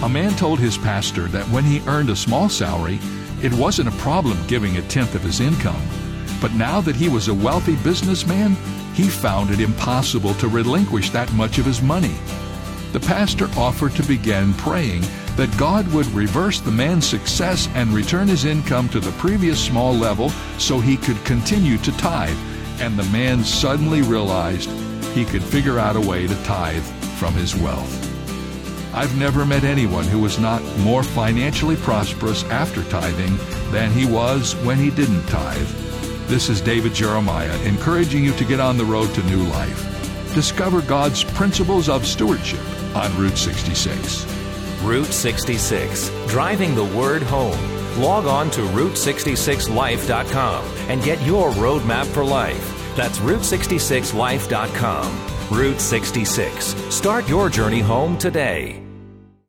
A man told his pastor that when he earned a small salary, it wasn't a problem giving a tenth of his income. But now that he was a wealthy businessman, he found it impossible to relinquish that much of his money. The pastor offered to begin praying that God would reverse the man's success and return his income to the previous small level so he could continue to tithe. And the man suddenly realized he could figure out a way to tithe from his wealth. I've never met anyone who was not more financially prosperous after tithing than he was when he didn't tithe. This is David Jeremiah encouraging you to get on the road to new life. Discover God's principles of stewardship on Route 66. Route 66, driving the word home. Log on to Route66Life.com and get your roadmap for life. That's Route66Life.com. Route 66. Start your journey home today.